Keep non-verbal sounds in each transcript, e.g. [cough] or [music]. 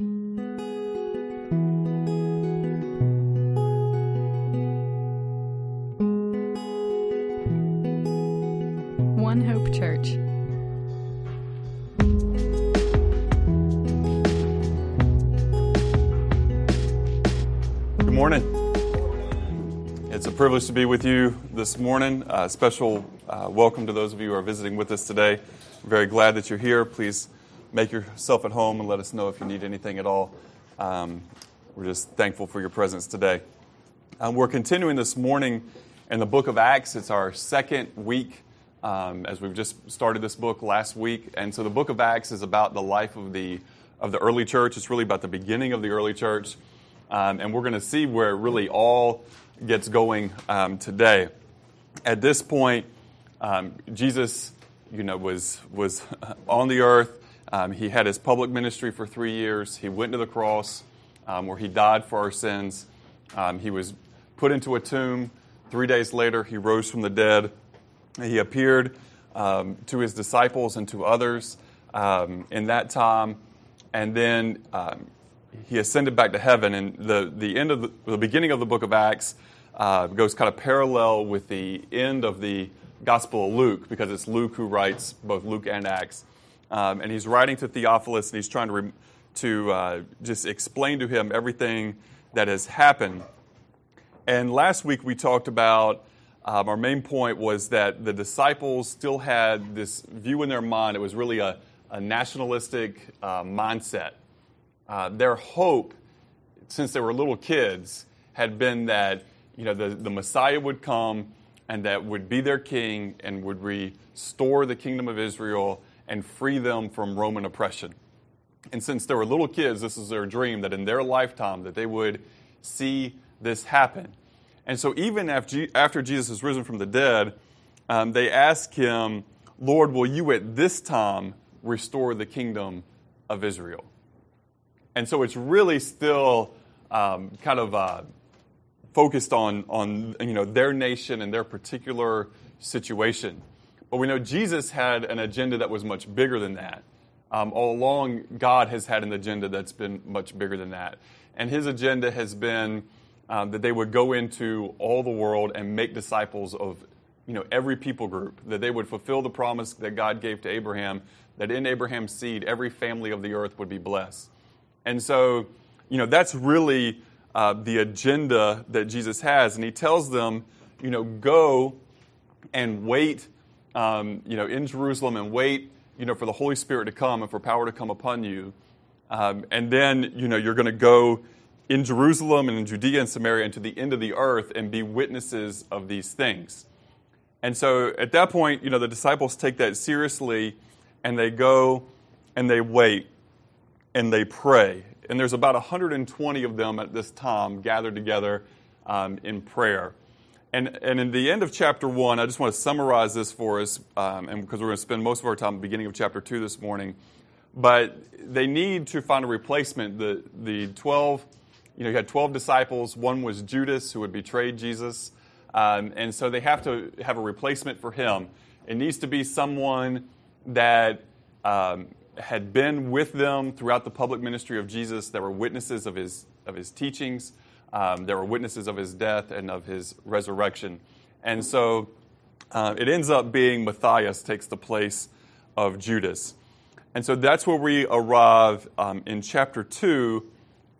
One Hope Church. Good morning. It's a privilege to be with you this morning. A special uh, welcome to those of you who are visiting with us today. Very glad that you're here. Please make yourself at home and let us know if you need anything at all. Um, we're just thankful for your presence today. Um, we're continuing this morning in the book of Acts. It's our second week um, as we've just started this book last week. And so the book of Acts is about the life of the, of the early church. It's really about the beginning of the early church. Um, and we're going to see where it really all gets going um, today. At this point, um, Jesus, you know, was was [laughs] on the earth. Um, he had his public ministry for three years. He went to the cross, um, where he died for our sins. Um, he was put into a tomb. Three days later, he rose from the dead. He appeared to his disciples and to others in that time, and then he ascended back to heaven, and the, the end of the, the beginning of the book of Acts uh, goes kind of parallel with the end of the Gospel of Luke, because it's Luke who writes both Luke and Acts. Um, and he's writing to Theophilus, and he's trying to, re- to uh, just explain to him everything that has happened. And last week we talked about um, our main point was that the disciples still had this view in their mind. It was really a, a nationalistic uh, mindset uh, their hope, since they were little kids, had been that you know the, the Messiah would come and that would be their king and would restore the kingdom of Israel and free them from Roman oppression. And since they were little kids, this is their dream that in their lifetime that they would see this happen. And so even after Jesus is risen from the dead, um, they ask him, Lord, will you at this time restore the kingdom of Israel? And so it's really still um, kind of uh, focused on, on you know, their nation and their particular situation. But we know Jesus had an agenda that was much bigger than that. Um, all along, God has had an agenda that's been much bigger than that. And his agenda has been um, that they would go into all the world and make disciples of you know, every people group, that they would fulfill the promise that God gave to Abraham, that in Abraham's seed, every family of the earth would be blessed. And so, you know, that's really uh, the agenda that Jesus has. And he tells them, you know, go and wait, um, you know, in Jerusalem and wait, you know, for the Holy Spirit to come and for power to come upon you. Um, and then, you know, you're going to go in Jerusalem and in Judea and Samaria and to the end of the earth and be witnesses of these things. And so at that point, you know, the disciples take that seriously and they go and they wait and they pray. And there's about 120 of them at this time gathered together um, in prayer. And, and in the end of chapter one, I just want to summarize this for us, um, and because we're going to spend most of our time at the beginning of chapter two this morning. But they need to find a replacement. The, the 12, you know, you had 12 disciples. One was Judas, who had betrayed Jesus. Um, and so they have to have a replacement for him. It needs to be someone that um, had been with them throughout the public ministry of Jesus, that were witnesses of his, of his teachings, um, there were witnesses of his death and of his resurrection. And so uh, it ends up being Matthias takes the place of Judas. And so that's where we arrive um, in chapter 2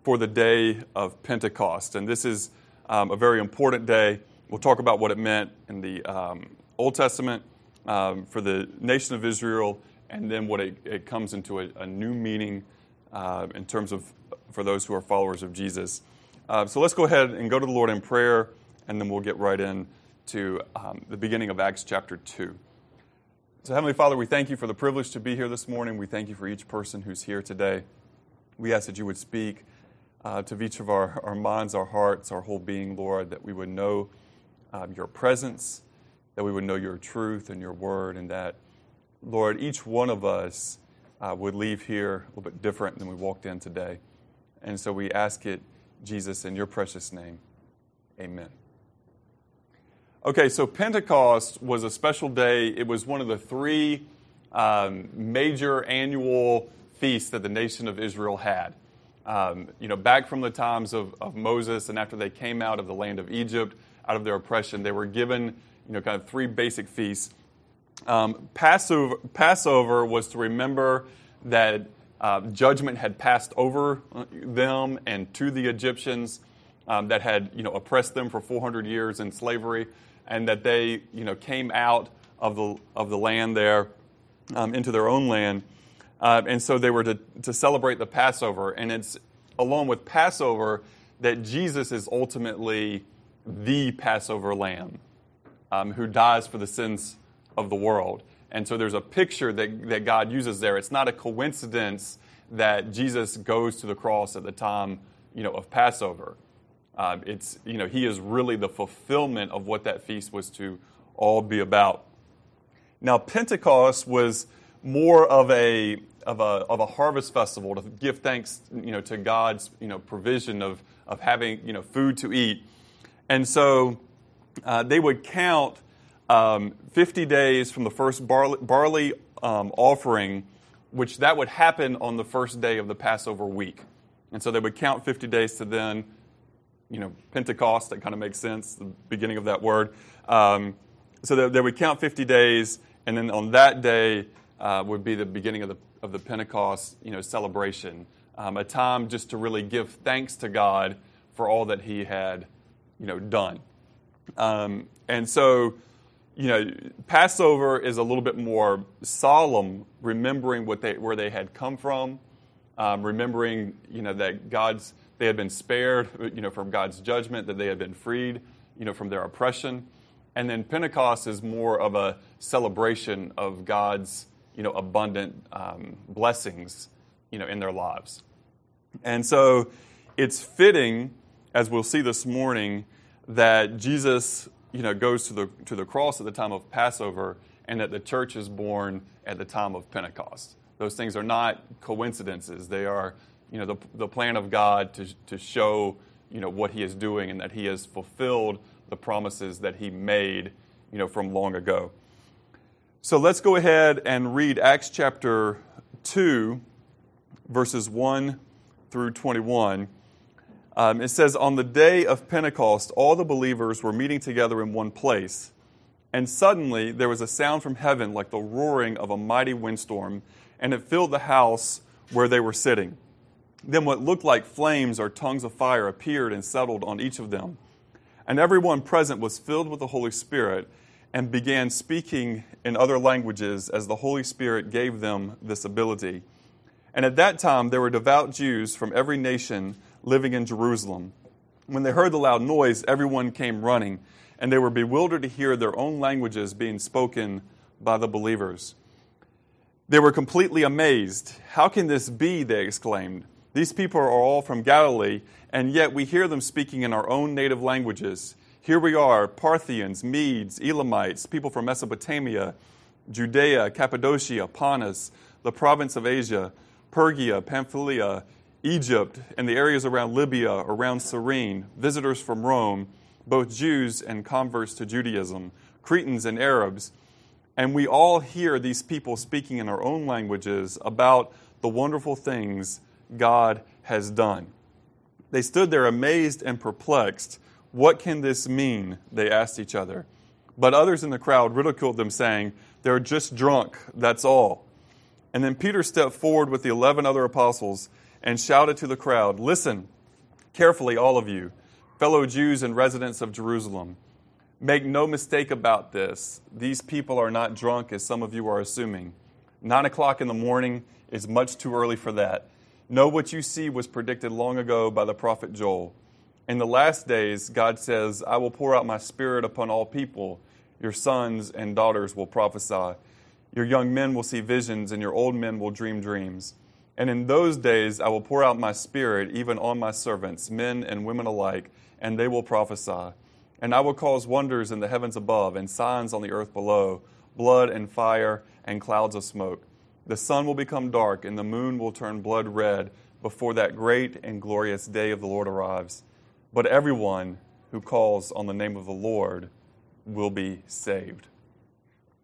for the day of Pentecost. And this is um, a very important day. We'll talk about what it meant in the um, Old Testament um, for the nation of Israel and then what it, it comes into a, a new meaning uh, in terms of for those who are followers of Jesus. Uh, so let's go ahead and go to the Lord in prayer, and then we'll get right in to um, the beginning of Acts chapter 2. So, Heavenly Father, we thank you for the privilege to be here this morning. We thank you for each person who's here today. We ask that you would speak uh, to each of our, our minds, our hearts, our whole being, Lord, that we would know um, your presence, that we would know your truth and your word, and that Lord, each one of us uh, would leave here a little bit different than we walked in today. And so we ask it, Jesus, in your precious name. Amen. Okay, so Pentecost was a special day. It was one of the three um, major annual feasts that the nation of Israel had. um, you know, back from the times of, of Moses and after they came out of the land of Egypt, out of their oppression, they were given, you know, kind of three basic feasts. Um, Passover, Passover was to remember that uh, judgment had passed over them and to the Egyptians um, that had, you know, oppressed them for 400 years in slavery, and that they, you know, came out of the of the land there um, into their own land. Uh, and so they were to, to celebrate the Passover. And it's along with Passover that Jesus is ultimately the Passover lamb um, who dies for the sins of the world. And so there's a picture that, that God uses there. It's not a coincidence that Jesus goes to the cross at the time you know, of Passover. Uh, it's, you know, he is really the fulfillment of what that feast was to all be about. Now, Pentecost was more of a of a, of a harvest festival to give thanks you know, to God's you know, provision of, of having you know, food to eat. And so uh, they would count um, 50 days from the first barley, barley um, offering, which that would happen on the first day of the Passover week. And so they would count 50 days to then, you know, Pentecost, that kind of makes sense, the beginning of that word. Um, so they, they, would count 50 days, and then on that day uh, would be the beginning of the of the Pentecost, you know, celebration, um, a time just to really give thanks to God for all that He had, you know, done. Um, and so, you know, Passover is a little bit more solemn, remembering what they where they had come from, um, remembering, you know, that God's they had been spared, you know, from God's judgment, that they had been freed, you know, from their oppression. And then Pentecost is more of a celebration of God's you know, abundant um, blessings, you know, in their lives. And so it's fitting, as we'll see this morning, that Jesus, you know, goes to the, to the cross at the time of Passover and that the church is born at the time of Pentecost. Those things are not coincidences. They are, you know, the, the plan of God to, to show, you know, what he is doing and that he has fulfilled the promises that he made, you know, from long ago. So let's go ahead and read Acts chapter 2, verses 1 through 21. Um, it says, On the day of Pentecost, all the believers were meeting together in one place. And suddenly there was a sound from heaven like the roaring of a mighty windstorm, and it filled the house where they were sitting. Then what looked like flames or tongues of fire appeared and settled on each of them. And everyone present was filled with the Holy Spirit and began speaking in other languages as the Holy Spirit gave them this ability. And at that time, there were devout Jews from every nation living in Jerusalem. When they heard the loud noise, everyone came running, and they were bewildered to hear their own languages being spoken by the believers. They were completely amazed. How can this be? They exclaimed. These people are all from Galilee, and yet we hear them speaking in our own native languages. Here we are Parthians, Medes, Elamites, people from Mesopotamia, Judea, Cappadocia, Pontus, the province of Asia, Phrygia, Pamphylia, Egypt, and the areas around Libya, around Cyrene, visitors from Rome, both Jews and converts to Judaism, Cretans and Arabs. And we all hear these people speaking in our own languages about the wonderful things God has done. They stood there amazed and perplexed. What can this mean? They asked each other. But others in the crowd ridiculed them, saying, They're just drunk, that's all. And then Peter stepped forward with the eleven other apostles and shouted to the crowd, Listen carefully, all of you, fellow Jews and residents of Jerusalem. Make no mistake about this. These people are not drunk, as some of you are assuming. Nine o'clock in the morning is much too early for that. Know what you see was predicted long ago by the prophet Joel. In the last days, God says, I will pour out my spirit upon all people. Your sons and daughters will prophesy. Your young men will see visions, and your old men will dream dreams. And in those days, I will pour out my spirit even on my servants, men and women alike, and they will prophesy. And I will cause wonders in the heavens above, and signs on the earth below blood and fire and clouds of smoke. The sun will become dark, and the moon will turn blood red before that great and glorious day of the Lord arrives but everyone who calls on the name of the Lord will be saved.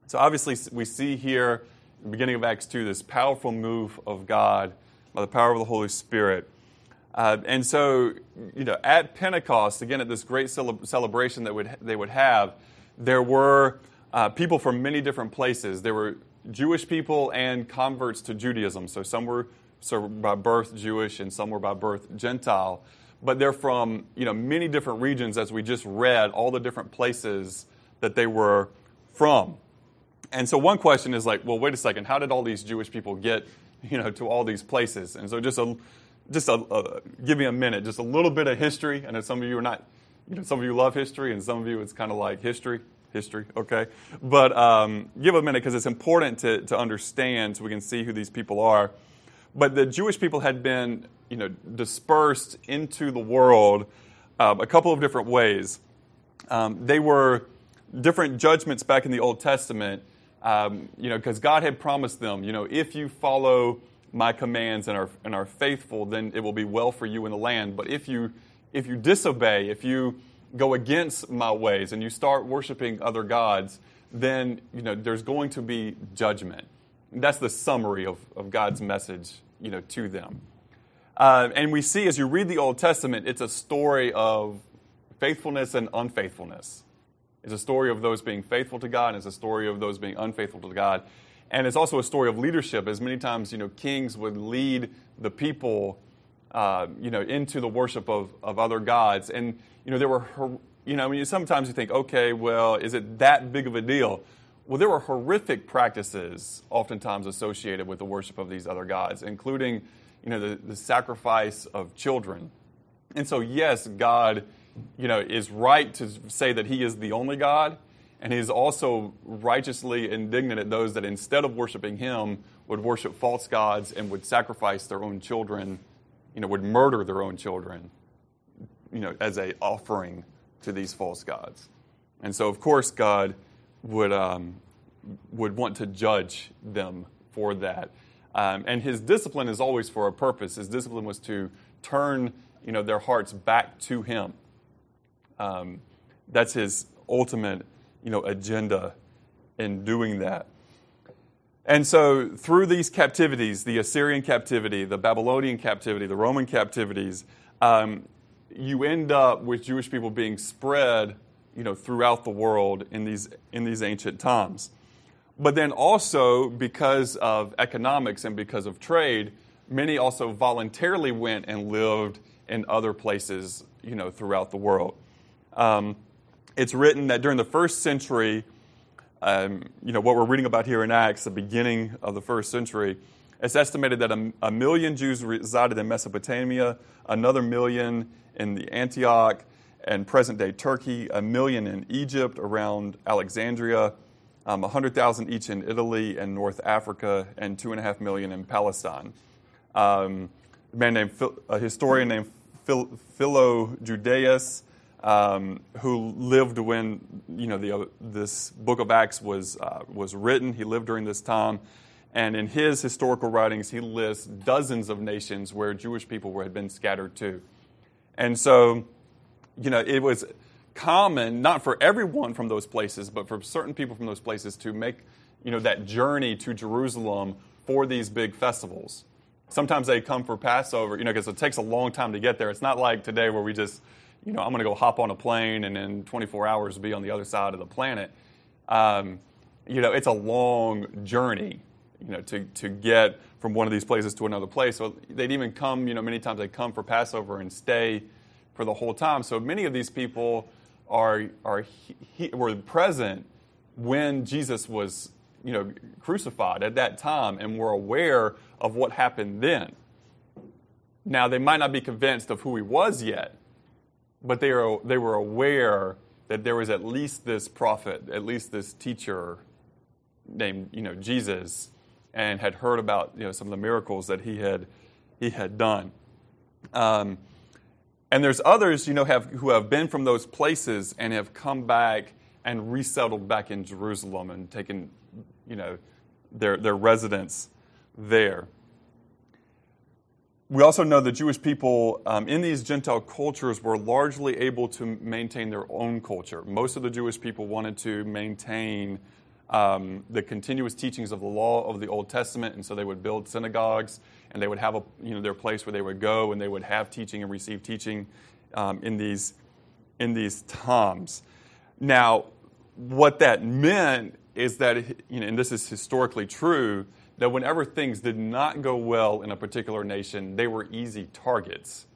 So, obviously, we see here, beginning of Acts 2, this powerful move of God by the power of the Holy Spirit. Uh, and so, you know, at Pentecost, again, at this great cele- celebration that would, they would have, there were uh, people from many different places. There were Jewish people and converts to Judaism. So some were so by birth Jewish and some were by birth Gentile. But they're from you know many different regions, as we just read, all the different places that they were from. And so one question is like, well, wait a second, how did all these Jewish people get you know to all these places? And so just a just a, a give me a minute, just a little bit of history. I know some of you are not, you know, some of you love history, and some of you it's kind of like history history, okay? But um, give a minute because it's important to, to understand so we can see who these people are. But the Jewish people had been, you know, dispersed into the world uh, a couple of different ways. Um, they were different judgments back in the Old Testament, um, you know, because God had promised them, you know, if you follow my commands and are, and are faithful, then it will be well for you in the land. But if you if you disobey, if you go against my ways and you start worshiping other gods, then you know there's going to be judgment. That's the summary of, of God's message, you know, to them. Uh, and we see as you read the Old Testament, it's a story of faithfulness and unfaithfulness. It's a story of those being faithful to God, and it's a story of those being unfaithful to God. And it's also a story of leadership, as many times, you know, kings would lead the people, uh, you know, into the worship of, of other gods. And you know, there were, you know, I mean, sometimes you think, okay, well, is it that big of a deal? Well, there were horrific practices oftentimes associated with the worship of these other gods, including, you know, the, the sacrifice of children. And so, yes, God, you know, is right to say that He is the only God, and He is also righteously indignant at those that instead of worshiping Him would worship false gods and would sacrifice their own children, you know, would murder their own children you know, as a offering to these false gods. And so, of course, God would, um, would want to judge them for that. Um, and his discipline is always for a purpose. His discipline was to turn you know, their hearts back to him. Um, that's his ultimate you know, agenda in doing that. And so, through these captivities, the Assyrian captivity, the Babylonian captivity, the Roman captivities, um, you end up with Jewish people being spread, you know, throughout the world in these in these ancient times. But then also because of economics and because of trade, many also voluntarily went and lived in other places, you know, throughout the world. Um, it's written that during the first century, um, you know, what we're reading about here in Acts, the beginning of the first century, it's estimated that a, a million Jews resided in Mesopotamia, another million in the Antioch and present day Turkey, a million in Egypt around Alexandria, um, 100,000 each in Italy and North Africa, and 2.5 million in Palestine. Um, a man named, a historian named Philo Judaeus, um, who lived when you know the, uh, this book of Acts was, uh, was written. He lived during this time. And in his historical writings, he lists dozens of nations where Jewish people had been scattered to. And so, you know, it was common, not for everyone from those places, but for certain people from those places to make, you know, that journey to Jerusalem for these big festivals. Sometimes they come for Passover, you know, because it takes a long time to get there. It's not like today where we just, you know, I'm going to go hop on a plane and in 24 hours be on the other side of the planet. Um, you know, it's a long journey, you know, to, to get from one of these places to another place. So they'd even come, you know, many times they come for Passover and stay for the whole time. So many of these people are, are he, were present when Jesus was, you know, crucified at that time and were aware of what happened then. Now, they might not be convinced of who he was yet, but they, are, they were aware that there was at least this prophet, at least this teacher named, you know, Jesus and had heard about you know, some of the miracles that he had, he had done. Um, and there's others, you know, have, who have been from those places and have come back and resettled back in Jerusalem and taken, you know, their, their residence there. We also know that Jewish people um, in these Gentile cultures were largely able to maintain their own culture. Most of the Jewish people wanted to maintain um, the continuous teachings of the law of the Old Testament, and so they would build synagogues and they would have a you know their place where they would go and they would have teaching and receive teaching um, in these in these times. Now, what that meant is that you know, and this is historically true, that whenever things did not go well in a particular nation, they were easy targets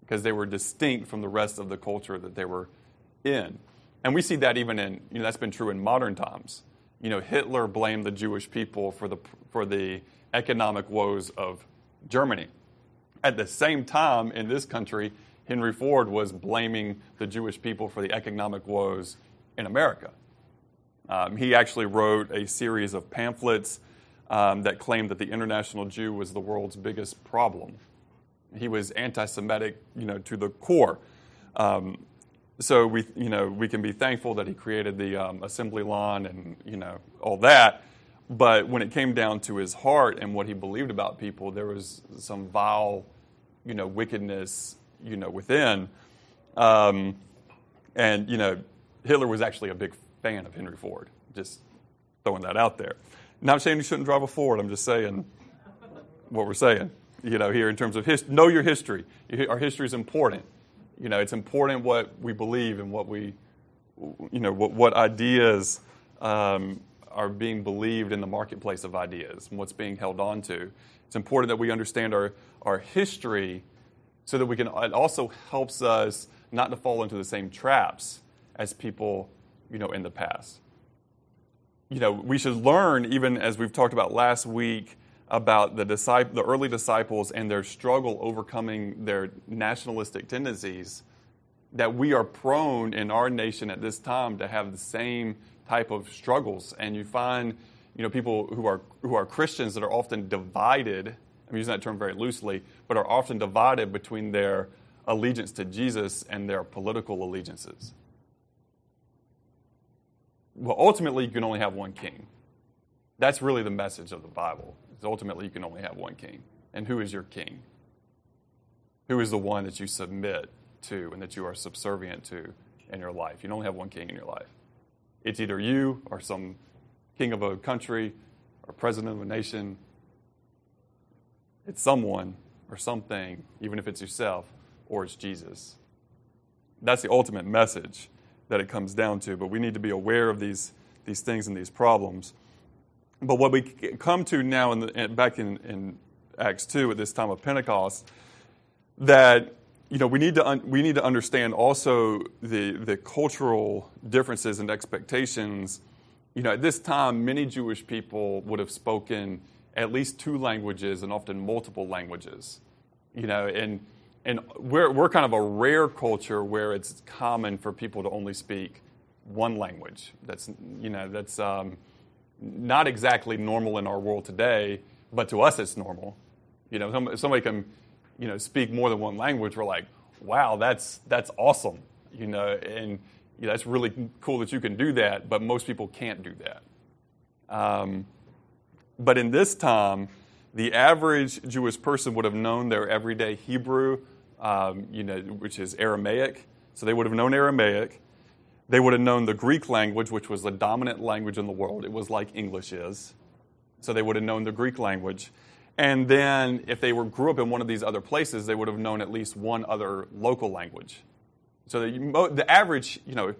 because they were distinct from the rest of the culture that they were in. And we see that even in, you know, that's been true in modern times. You know, Hitler blamed the Jewish people for the, for the economic woes of Germany. At the same time, in this country, Henry Ford was blaming the Jewish people for the economic woes in America. Um, he actually wrote a series of pamphlets um, that claimed that the international Jew was the world's biggest problem. He was anti-Semitic, you know, to the core. Um, so we, you know, we can be thankful that he created the um, assembly line and you know all that. But when it came down to his heart and what he believed about people, there was some vile, you know, wickedness, you know, within. Um, and you know, Hitler was actually a big fan of Henry Ford. Just throwing that out there. I'm not saying you shouldn't drive a Ford. I'm just saying what we're saying. You know, here in terms of his, know your history. Our history is important. You know, it's important what we believe and what we, you know, what, what ideas um, are being believed in the marketplace of ideas and what's being held on to. It's important that we understand our, our history so that we can, it also helps us not to fall into the same traps as people, you know, in the past you know, we should learn, even as we've talked about last week, about the, disciple, the early disciples and their struggle overcoming their nationalistic tendencies, that we are prone in our nation at this time to have the same type of struggles. And you find, you know, people who are, who are Christians that are often divided, I'm using that term very loosely, but are often divided between their allegiance to Jesus and their political allegiances well, ultimately, you can only have one king. That's really the message of the Bible. Is ultimately, you can only have one king. And who is your king? Who is the one that you submit to and that you are subservient to in your life? You only have one king in your life. It's either you or some king of a country or president of a nation. It's someone or something, even if it's yourself, or it's Jesus. That's the ultimate message that it comes down to. But we need to be aware of these, these things and these problems. But what we come to now, in the, back in, in Acts 2 at this time of Pentecost, that you know, we need to un- we need to understand also the the cultural differences and expectations. You know, at this time, many Jewish people would have spoken at least two languages and often multiple languages. You know, and and we're, we're kind of a rare culture where it's common for people to only speak one language. That's, you know, that's um, not exactly normal in our world today, but to us it's normal. You know, somebody can, you know, speak more than one language. We're like, wow, that's, that's awesome. You know, and you know, that's really cool that you can do that, but most people can't do that. Um, but in this time, the average Jewish person would have known their everyday Hebrew um, you know, which is Aramaic. So they would have known Aramaic. They would have known the Greek language, which was the dominant language in the world. It was like English is. So they would have known the Greek language. And then if they were, grew up in one of these other places, they would have known at least one other local language. So the, the average, you know,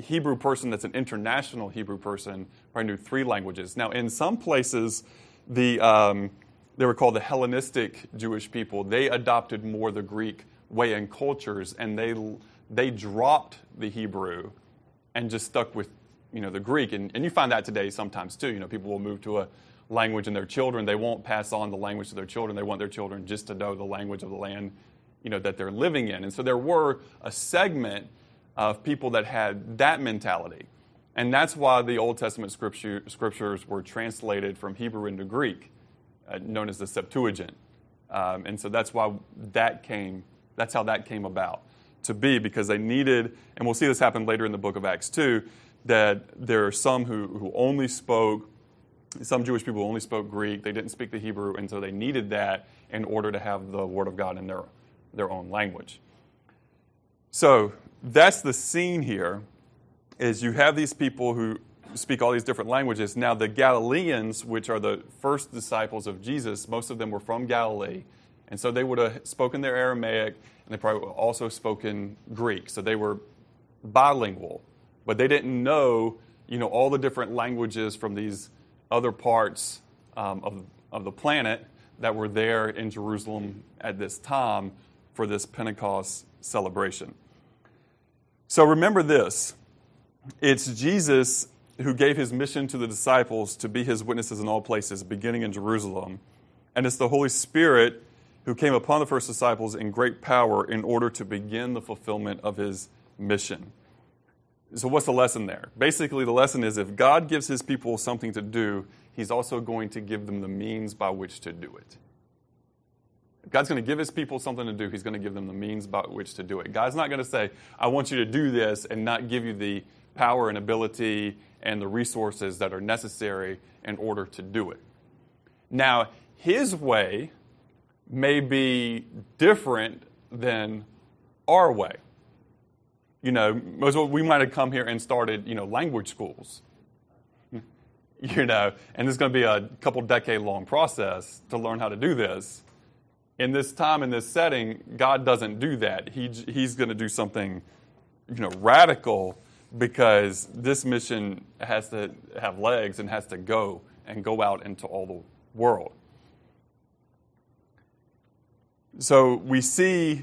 Hebrew person that's an international Hebrew person probably knew three languages. Now, in some places, the um, they were called the Hellenistic Jewish people. They adopted more the Greek way and cultures, and they they dropped the Hebrew and just stuck with you know the Greek. And, and you find that today sometimes too. You know, people will move to a language in their children. They won't pass on the language to their children. They want their children just to know the language of the land you know that they're living in. And so there were a segment of people that had that mentality. And that's why the Old Testament scripture, scriptures were translated from Hebrew into Greek uh, known as the Septuagint. Um, and so that's why that came, that's how that came about to be, because they needed, and we'll see this happen later in the book of Acts too, that there are some who, who only spoke, some Jewish people only spoke Greek, they didn't speak the Hebrew, and so they needed that in order to have the Word of God in their, their own language. So that's the scene here, is you have these people who, speak all these different languages. Now, the Galileans, which are the first disciples of Jesus, most of them were from Galilee. And so they would have spoken their Aramaic and they probably also spoken Greek. So they were bilingual, but they didn't know, you know, all the different languages from these other parts um, of, of the planet that were there in Jerusalem at this time for this Pentecost celebration. So remember this it's Jesus who gave his mission to the disciples to be his witnesses in all places, beginning in Jerusalem. And it's the Holy Spirit who came upon the first disciples in great power in order to begin the fulfillment of his mission. So, what's the lesson there? Basically, the lesson is if God gives his people something to do, he's also going to give them the means by which to do it. If God's going to give his people something to do, he's going to give them the means by which to do it. God's not going to say, I want you to do this, and not give you the power and ability and the resources that are necessary in order to do it. Now, his way may be different than our way. You know, most of we might have come here and started, you know, language schools. [laughs] You know, and it's going to be a couple decade long process to learn how to do this. In this time, in this setting, God doesn't do that. He, he's going to do something, you know, radical because this mission has to have legs and has to go and go out into all the world. So we see,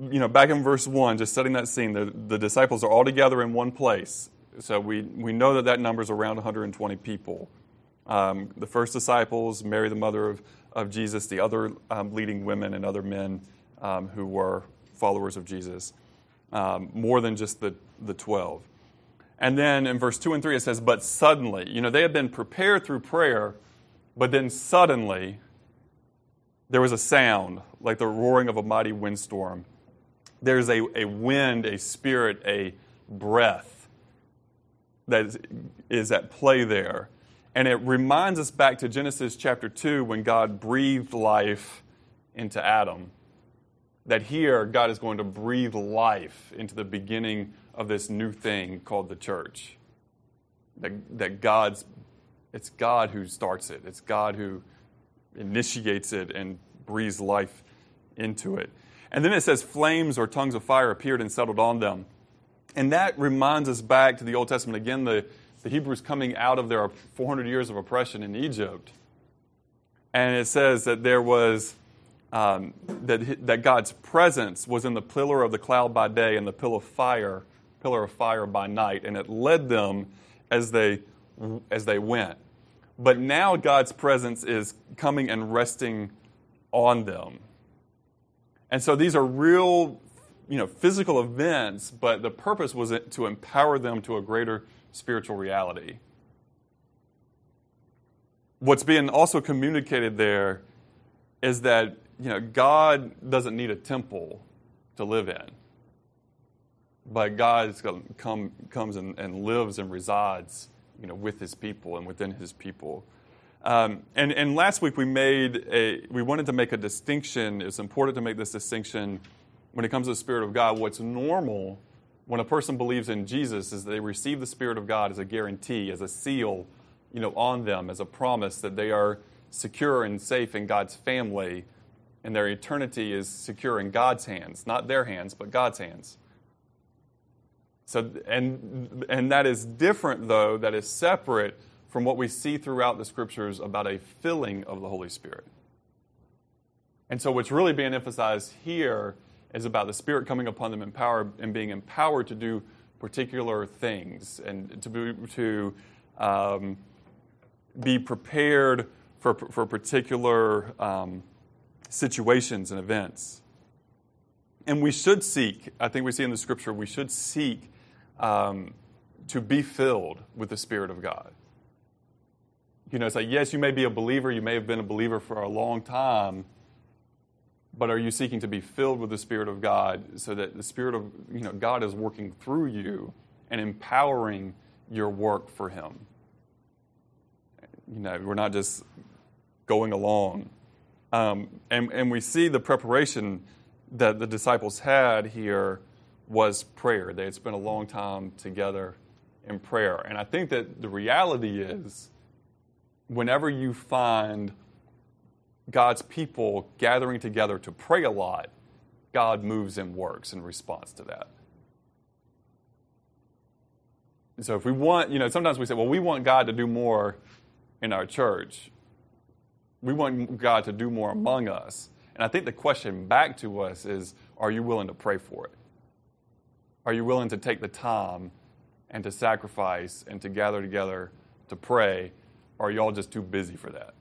you know, back in verse 1, just setting that scene, the, the disciples are all together in one place. So we, we know that that number is around 120 people. Um, the first disciples, Mary, the mother of, of Jesus, the other um, leading women and other men um, who were followers of Jesus, um, more than just the, the 12. And then in verse 2 and 3, it says, But suddenly, you know, they had been prepared through prayer, but then suddenly there was a sound like the roaring of a mighty windstorm. There's a, a wind, a spirit, a breath that is at play there. And it reminds us back to Genesis chapter 2 when God breathed life into Adam. That here, God is going to breathe life into the beginning of this new thing called the church. That, that God's, it's God who starts it, it's God who initiates it and breathes life into it. And then it says, flames or tongues of fire appeared and settled on them. And that reminds us back to the Old Testament. Again, the, the Hebrews coming out of their 400 years of oppression in Egypt. And it says that there was um, that, that God's presence was in the pillar of the cloud by day and the pillar of fire, pillar of fire by night, and it led them as they as they went. But now God's presence is coming and resting on them. And so these are real, you know, physical events, but the purpose was to empower them to a greater spiritual reality. What's being also communicated there is that, you know, God doesn't need a temple to live in. But God come, comes and, and lives and resides, you know, with his people and within his people. Um, and, and last week we made a, we wanted to make a distinction. It's important to make this distinction when it comes to the Spirit of God. What's normal when a person believes in Jesus is they receive the Spirit of God as a guarantee, as a seal, you know, on them, as a promise that they are secure and safe in God's family, and their eternity is secure in God's hands, not their hands, but God's hands. So, and and that is different, though. That is separate from what we see throughout the scriptures about a filling of the Holy Spirit. And so, what's really being emphasized here is about the Spirit coming upon them in power and being empowered to do particular things and to be, to, um, be prepared for, for particular um, situations and events. And we should seek, I think we see in the scripture, we should seek um, to be filled with the Spirit of God. You know, it's like, yes, you may be a believer, you may have been a believer for a long time, but are you seeking to be filled with the Spirit of God so that the Spirit of, you know, God is working through you and empowering your work for Him? You know, we're not just going along. Um, and, and we see the preparation that the disciples had here was prayer. They had spent a long time together in prayer. And I think that the reality is, whenever you find God's people gathering together to pray a lot, God moves and works in response to that. So if we want, you know, sometimes we say, well, we want God to do more in our church. We want God to do more among us. And I think the question back to us is are you willing to pray for it? Are you willing to take the time and to sacrifice and to gather together to pray? Or are you all just too busy for that?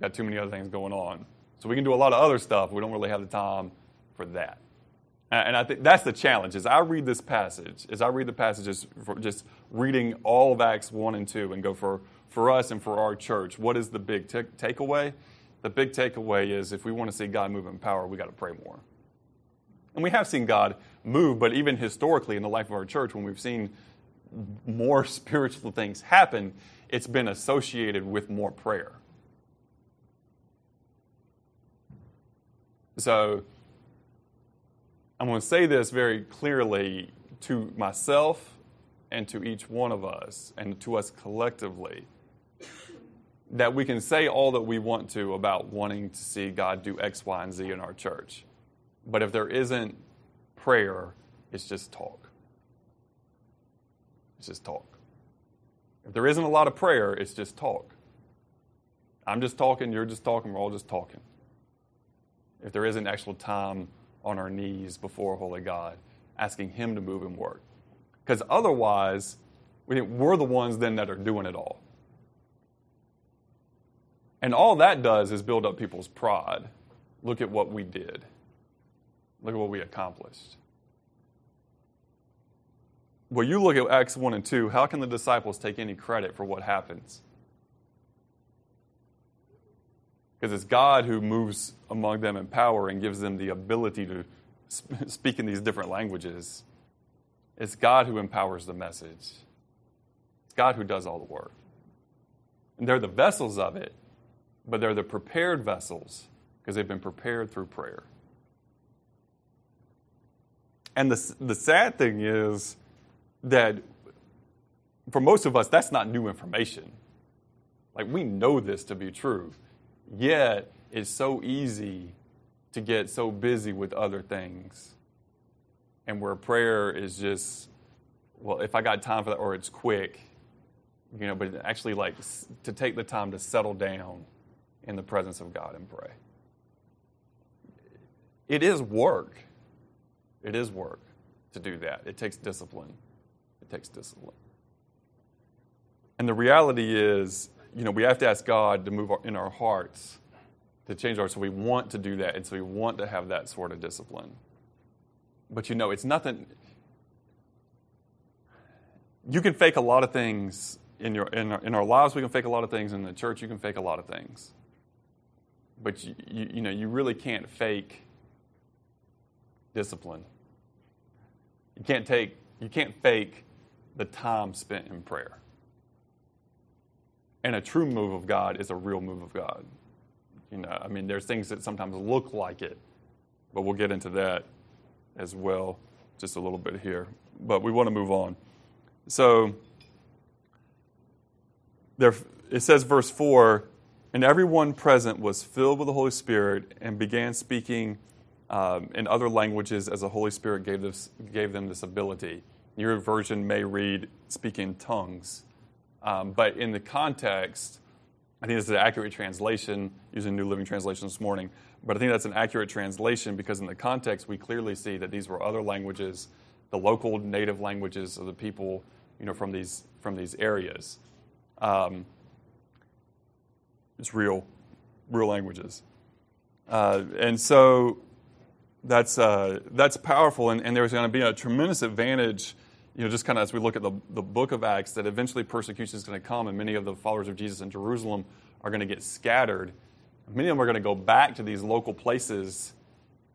Got too many other things going on. So we can do a lot of other stuff. We don't really have the time for that. And I think that's the challenge. As I read this passage, as I read the passages, just reading all of Acts 1 and 2 and go for, for us and for our church, what is the big t- takeaway? The big takeaway is if we want to see God move in power, we got to pray more. And we have seen God move, but even historically in the life of our church, when we've seen more [laughs] spiritual things happen, it's been associated with more prayer. So I'm going to say this very clearly to myself and to each one of us and to us collectively that we can say all that we want to about wanting to see God do X, Y, and Z in our church. But if there isn't prayer, it's just talk. It's just talk. If there isn't a lot of prayer, it's just talk. I'm just talking, you're just talking, we're all just talking if there isn't actual time on our knees before Holy God, asking Him to move and work. Because otherwise, we're the ones then that are doing it all. And all that does is build up people's pride. Look at what we did, look at what we accomplished. Well, you look at Acts 1 and 2, how can the disciples take any credit for what happens? Because it's God who moves among them in power and gives them the ability to [laughs] speak in these different languages. It's God who empowers the message. It's God who does all the work. And they're the vessels of it, but they're the prepared vessels because they've been prepared through prayer. And the, the sad thing is that for most of us, that's not new information. Like, we know this to be true. Yet, it's so easy to get so busy with other things. And where prayer is just, well, if I got time for that, or it's quick, you know, but actually, like, to take the time to settle down in the presence of God and pray. It is work. It is work to do that. It takes discipline. It takes discipline. And the reality is, you know, we have to ask God to move in our hearts, to change our. So we want to do that, and so we want to have that sort of discipline. But you know, it's nothing. You can fake a lot of things in your in our, in our lives. We can fake a lot of things in the church. You can fake a lot of things. But you, you, you know, you really can't fake discipline. You can't take. You can't fake the time spent in prayer. And a true move of God is a real move of God. You know, I mean, there's things that sometimes look like it, but we'll get into that as well just a little bit here. But we want to move on. So, there, it says, verse 4 And everyone present was filled with the Holy Spirit and began speaking um, in other languages as the Holy Spirit gave, this, gave them this ability. Your version may read speaking tongues. Um, but in the context, I think this is an accurate translation using New Living Translation this morning. But I think that's an accurate translation because in the context, we clearly see that these were other languages, the local native languages of the people, you know, from these from these areas. Um, it's real, real languages, uh, and so that's uh, that's powerful. And, and there's going to be a tremendous advantage you know, just kind of as we look at the, the book of Acts, that eventually persecution is going to come, and many of the followers of Jesus in Jerusalem are going to get scattered. Many of them are going to go back to these local places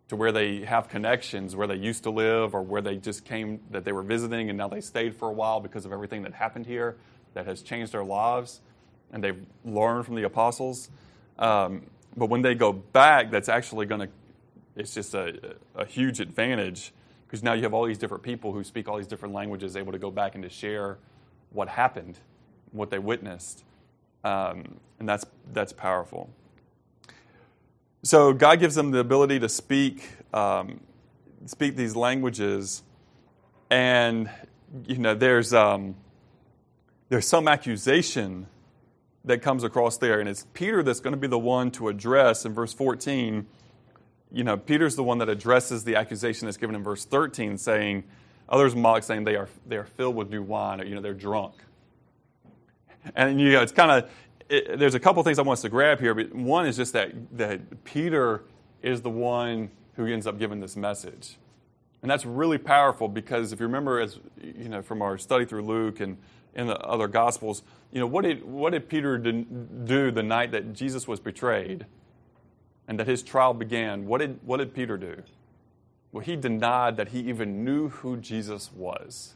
to where they have connections, where they used to live, or where they just came that they were visiting, and now they stayed for a while because of everything that happened here that has changed their lives, and they've learned from the apostles. Um, but when they go back, that's actually going to, it's just a, a huge advantage Because now you have all these different people who speak all these different languages able to go back and to share what happened, what they witnessed. Um, and that's, that's powerful. So God gives them the ability to speak, um, speak these languages. And, you know, there's, um, there's some accusation that comes across there. And it's Peter that's going to be the one to address in verse 14 you know, Peter's the one that addresses the accusation that's given in verse 13, saying, others mock, saying they are, they are filled with new wine, or, you know, they're drunk. And, you know, it's kind of, it, there's a couple things I want us to grab here, but one is just that, that Peter is the one who ends up giving this message. And that's really powerful because if you remember, as you know, from our study through Luke and in the other Gospels, you know, what did, what did Peter do the night that Jesus was betrayed? And that his trial began, what did, what did Peter do? Well, he denied that he even knew who Jesus was.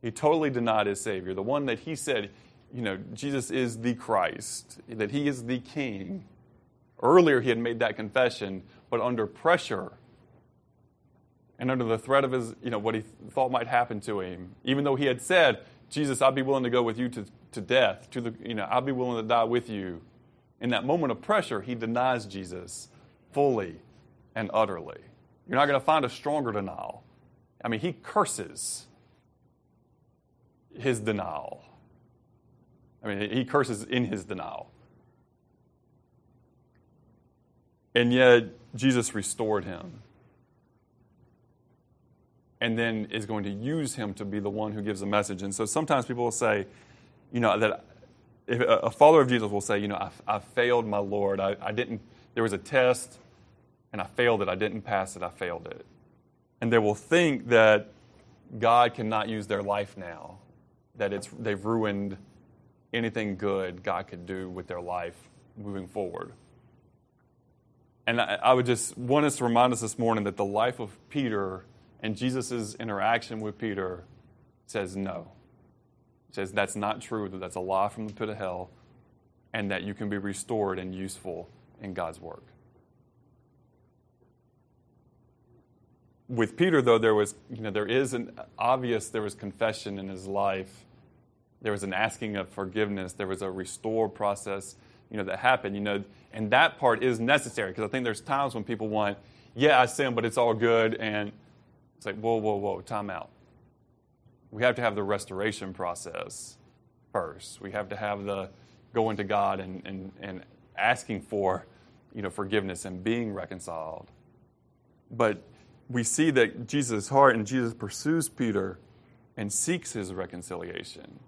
He totally denied his Savior, the one that he said, you know, Jesus is the Christ, that he is the King. Earlier, he had made that confession, but under pressure and under the threat of his, you know, what he thought might happen to him, even though he had said, Jesus, I'd be willing to go with you to, to death, to the, you know, I'd be willing to die with you in that moment of pressure, he denies Jesus fully and utterly. You're not going to find a stronger denial. I mean, he curses his denial. I mean, he curses in his denial. And yet, Jesus restored him. And then is going to use him to be the one who gives a message. And so sometimes people will say, you know, that if a follower of Jesus will say, you know, I, I failed my Lord. I, I didn't, there was a test and I failed it. I didn't pass it. I failed it. And they will think that God cannot use their life now, that it's, they've ruined anything good God could do with their life moving forward. And I, I would just want us to remind us this morning that the life of Peter and Jesus' interaction with Peter says no says that's not true, that that's a lie from the pit of hell, and that you can be restored and useful in God's work. With Peter, though, there was, you know, there is an obvious, there was confession in his life. There was an asking of forgiveness. There was a restore process, you know, that happened, you know, and that part is necessary because I think there's times when people want, yeah, I sin, but it's all good. And it's like, whoa, whoa, whoa, time out we have to have the restoration process first. We have to have the going to God and, and, and asking for you know, forgiveness and being reconciled. But we see that Jesus' heart and Jesus pursues Peter and seeks his reconciliation.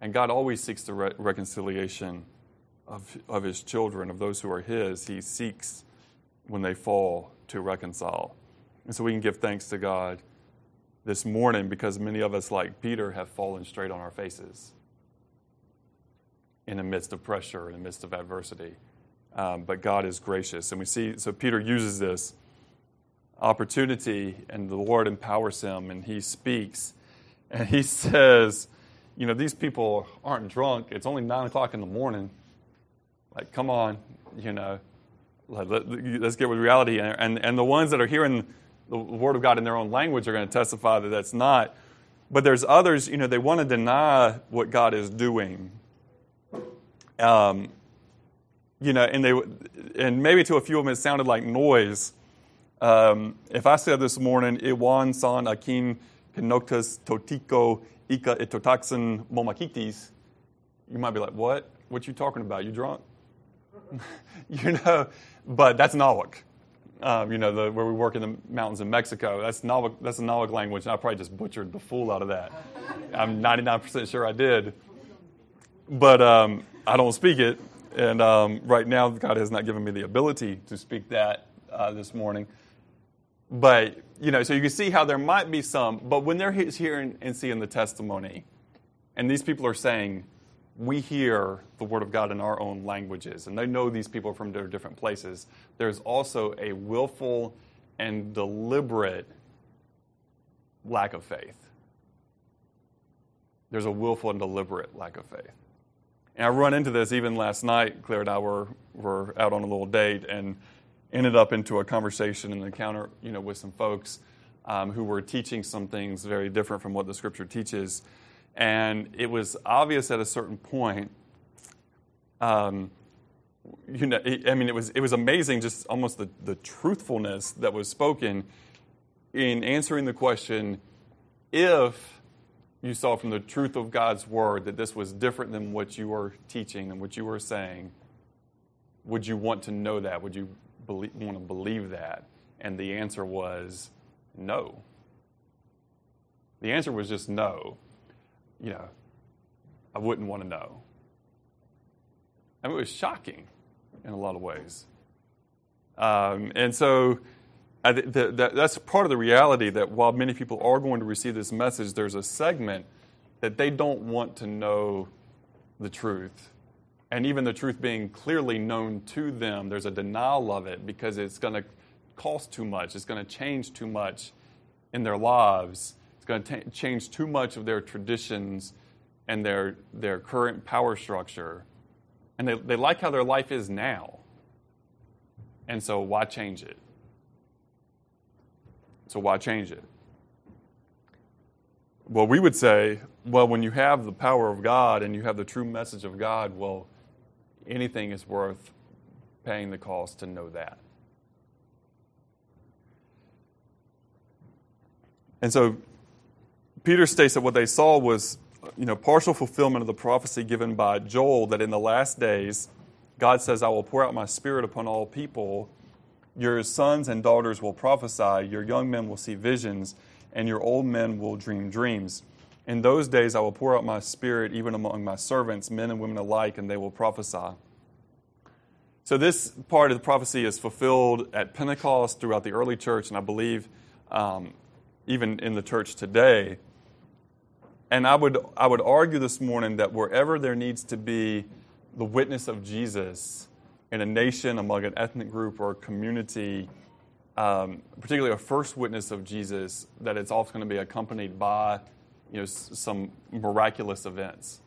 And God always seeks the re- reconciliation of, of his children, of those who are his. He seeks when they fall to reconcile. And so we can give thanks to God this morning because many of us, like Peter, have fallen straight on our faces in the midst of pressure, in the midst of adversity. Um, but God is gracious. And we see, so Peter uses this opportunity, and the Lord empowers him, and he speaks. And he [laughs] says, You know, these people aren't drunk. It's only nine o'clock in the morning. Like, come on, you know, let, us get with reality. And, and, and the ones that are hearing the Word of God in their own language are going to testify that that's not. But there's others, you know, they want to deny what God is doing. Um, you know, and they and maybe to a few of them it sounded like noise. Um, if I said this morning, Iwan san akin pinoctus totiko ika itotaxin momakitis, you might be like, what? What you talking about? You drunk? [laughs] you know, but that's Nahuatl um, you know, the, where we work in the mountains in Mexico. That's Nahuatl, that's a Nahuatl language, and I probably just butchered the fool out of that. I'm 99% sure I did. But um, I don't speak it, and um, right now God has not given me the ability to speak that uh, this morning. But, you know, so you can see how there might be some, but when they're hearing and seeing the testimony, and these people are saying, we hear the Word of God in our own languages, and they know these people from their different places. There's also a willful and deliberate lack of faith. There's a willful and deliberate lack of faith. And I run into this even last night. Claire and I were, were out on a little date, and ended up into a conversation and encounter, you know, with some folks um, who were teaching some things very different from what the Scripture teaches, and it was obvious at a certain point. Um, you know, I mean, it was it was amazing, just almost the, the truthfulness that was spoken in answering the question, if you saw from the truth of God's word that this was different than what you were teaching and what you were saying, would you want to know that? Would you believe, want to believe that? And the answer was no. The answer was just no. You know, I wouldn't want to know. I mean, it was shocking in a lot of ways. Um, and so the, that's part of the reality that while many people are going to receive this message, there's a segment that they don't want to know the truth. And even the truth being clearly known to them, there's a denial of it because it's going to cost too much. It's going to change too much in their lives. Going to t- change too much of their traditions and their, their current power structure. And they, they like how their life is now. And so, why change it? So why change it? Well, we would say, well, when you have the power of God and you have the true message of God, well, anything is worth paying the cost to know that. And so Peter states that what they saw was, you know, partial fulfillment of the prophecy given by Joel that in the last days, God says, I will pour out my spirit upon all people your sons and daughters will prophesy, your young men will see visions, and your old men will dream dreams. In those days I will pour out my spirit even among my servants, men and women alike, and they will prophesy. So, this part of the prophecy is fulfilled at Pentecost throughout the early church, and I believe um, even in the church today. And I would, I would argue this morning that wherever there needs to be the witness of Jesus, in a nation, among an ethnic group or a community, um, particularly a first witness of Jesus, that it's often going to be accompanied by you know, some miraculous events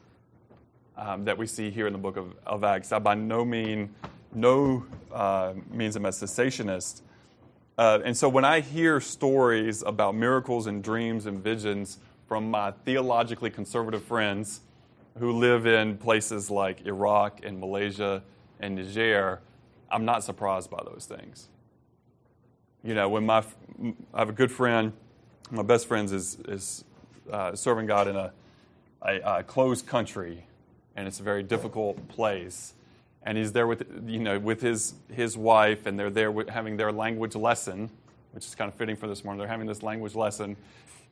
um, that we see here in the book of, of Acts. I by no mean, no uh, means I'm a cessationist. Uh, and so when I hear stories about miracles and dreams and visions from my theologically conservative friends who live in places like Iraq and Malaysia and Niger, I'm not surprised by those things. You know, when my I have a good friend, my best friend is is uh, serving God in a, a, a closed country, and it's a very difficult place. And he's there with you know with his his wife, and they're there with, having their language lesson, which is kind of fitting for this morning. They're having this language lesson,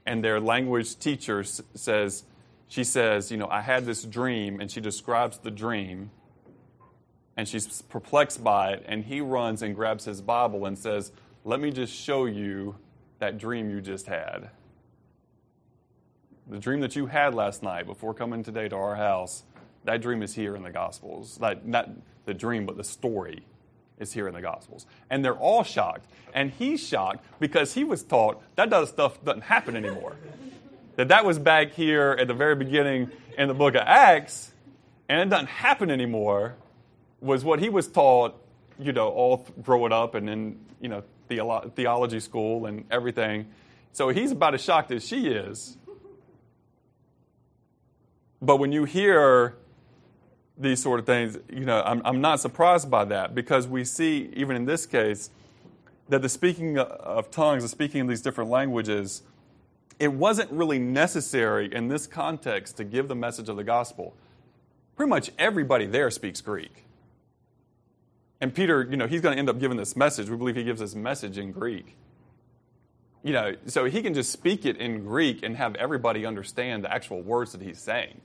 and their language teacher says, she says, you know, I had this dream, and she describes the dream and she's perplexed by it. And he runs and grabs his Bible and says, Let me just show you that dream you just had. The dream that you had last night before coming today to our house, that dream is here in the Gospels. Like, not the dream, but the story is here in the Gospels. And they're all shocked. And he's shocked because he was taught that does stuff doesn't happen anymore. [laughs] that that was back here at the very beginning in the book of Acts, and it doesn't happen anymore was what he was taught, you know, all growing up and in, you know, theolo- theology school and everything. So he's about as shocked as she is. But when you hear these sort of things, you know, I'm, I'm not surprised by that because we see, even in this case, that the speaking of tongues, the speaking of these different languages, it wasn't really necessary in this context to give the message of the gospel. Pretty much everybody there speaks Greek. And Peter, you know, he's going to end up giving this message. We believe he gives this message in Greek. You know, so he can just speak it in Greek and have everybody understand the actual words that he's saying.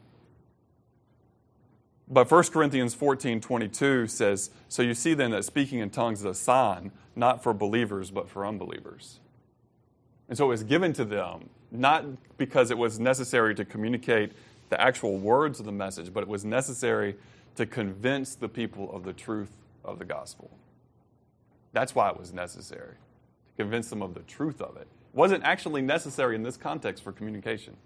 But 1 Corinthians 14 22 says, So you see then that speaking in tongues is a sign, not for believers, but for unbelievers. And so it was given to them, not because it was necessary to communicate the actual words of the message, but it was necessary to convince the people of the truth of the gospel. That's why it was necessary, to convince them of the truth of it. It wasn't actually necessary in this context for communication,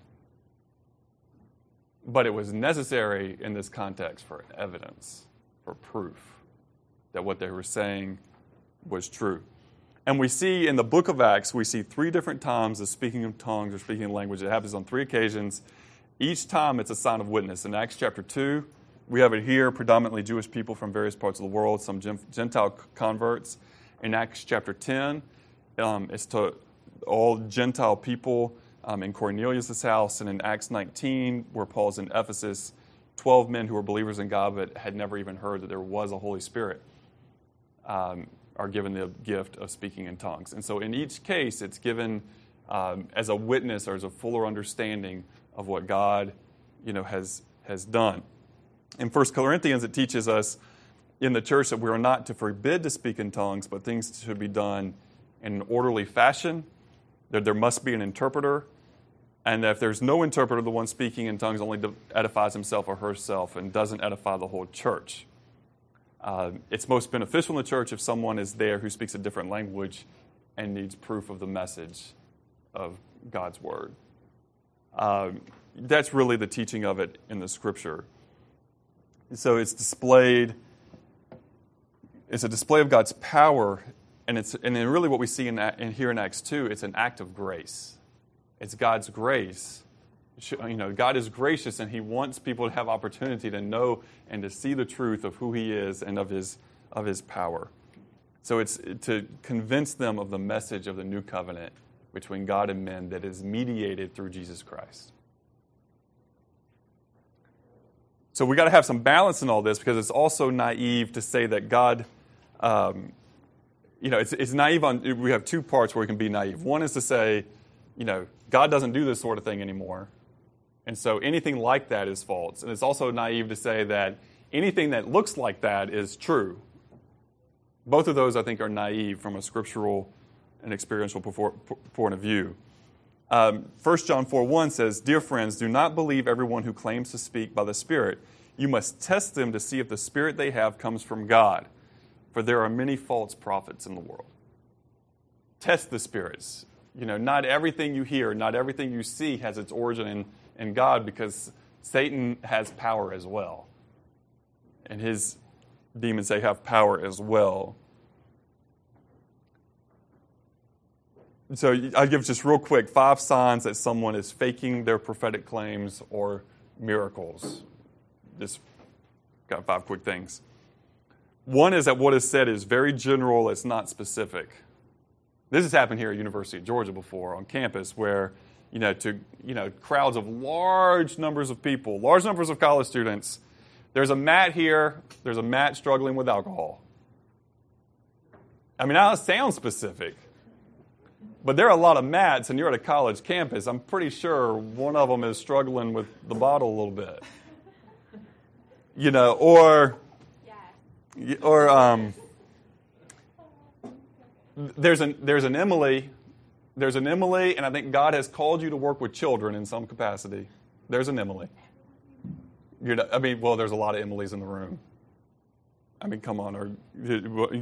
but it was necessary in this context for evidence, for proof that what they were saying was true. And we see in the book of Acts, we see three different times of speaking in tongues or speaking in language. It happens on three occasions. Each time it's a sign of witness. In Acts chapter 2, we have it here, predominantly Jewish people from various parts of the world, some Gentile converts. In Acts chapter 10, um, it's to all Gentile people um, in Cornelius' house. And in Acts 19, where Paul's in Ephesus, 12 men who were believers in God but had never even heard that there was a Holy Spirit. Um, are given the gift of speaking in tongues. And so in each case, it's given um, as a witness or as a fuller understanding of what God you know, has, has done. In 1 Corinthians, it teaches us in the church that we are not to forbid to speak in tongues, but things should be done in an orderly fashion, that there must be an interpreter, and if there's no interpreter, the one speaking in tongues only edifies himself or herself and doesn't edify the whole church. Uh, it's most beneficial in the church if someone is there who speaks a different language and needs proof of the message of God's word. Uh, that's really the teaching of it in the scripture. So it's displayed, it's a display of God's power, and, it's, and really what we see in, in here in Acts 2, it's an act of grace. It's God's grace you know, God is gracious and He wants people to have opportunity to know and to see the truth of who He is and of His, of his power. So it's to convince them of the message of the new covenant between God and men that is mediated through Jesus Christ. So we got to have some balance in all this because it's also naive to say that God, um, you know, it's, it's naive on, we have two parts where we can be naive. One is to say, you know, God doesn't do this sort of thing anymore. And so anything like that is false. And it's also naive to say that anything that looks like that is true. Both of those, I think, are naive from a scriptural and experiential point of view. Um, 1 John 4 1 says, Dear friends, do not believe everyone who claims to speak by the Spirit. You must test them to see if the Spirit they have comes from God, for there are many false prophets in the world. Test the spirits. You know, not everything you hear, not everything you see has its origin in in God because Satan has power as well. And his demons, they have power as well. So I'll give just real quick five signs that someone is faking their prophetic claims or miracles. Just got five quick things. One is that what is said is very general, it's not specific. This has happened here at University of Georgia before on campus where you know, to you know, crowds of large numbers of people, large numbers of college students. There's a Matt here, there's a Matt struggling with alcohol. I mean, that sounds specific. But there are a lot of Matts, and you're at a college campus. I'm pretty sure one of them is struggling with the bottle a little bit. You know, or, yeah. or um, there's an there's an Emily there's an Emily, and I think God has called you to work with children in some capacity. There's an Emily. You're, I mean, well, there's a lot of Emilys in the room. I mean, come on. Or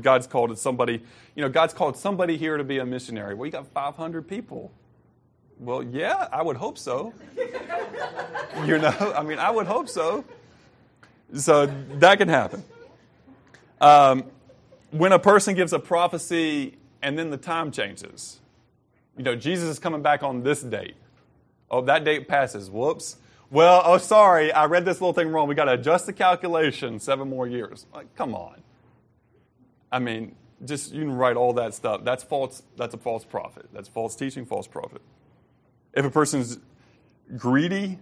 God's called somebody. You know, God's called somebody here to be a missionary. Well, you got 500 people. Well, yeah, I would hope so. [laughs] you know, I mean, I would hope so. So that can happen. Um, when a person gives a prophecy and then the time changes, you know, Jesus is coming back on this date. Oh, that date passes. Whoops. Well, oh, sorry, I read this little thing wrong. We got to adjust the calculation seven more years. Like, come on. I mean, just you can write all that stuff. That's false. That's a false prophet. That's false teaching, false prophet. If a person's greedy,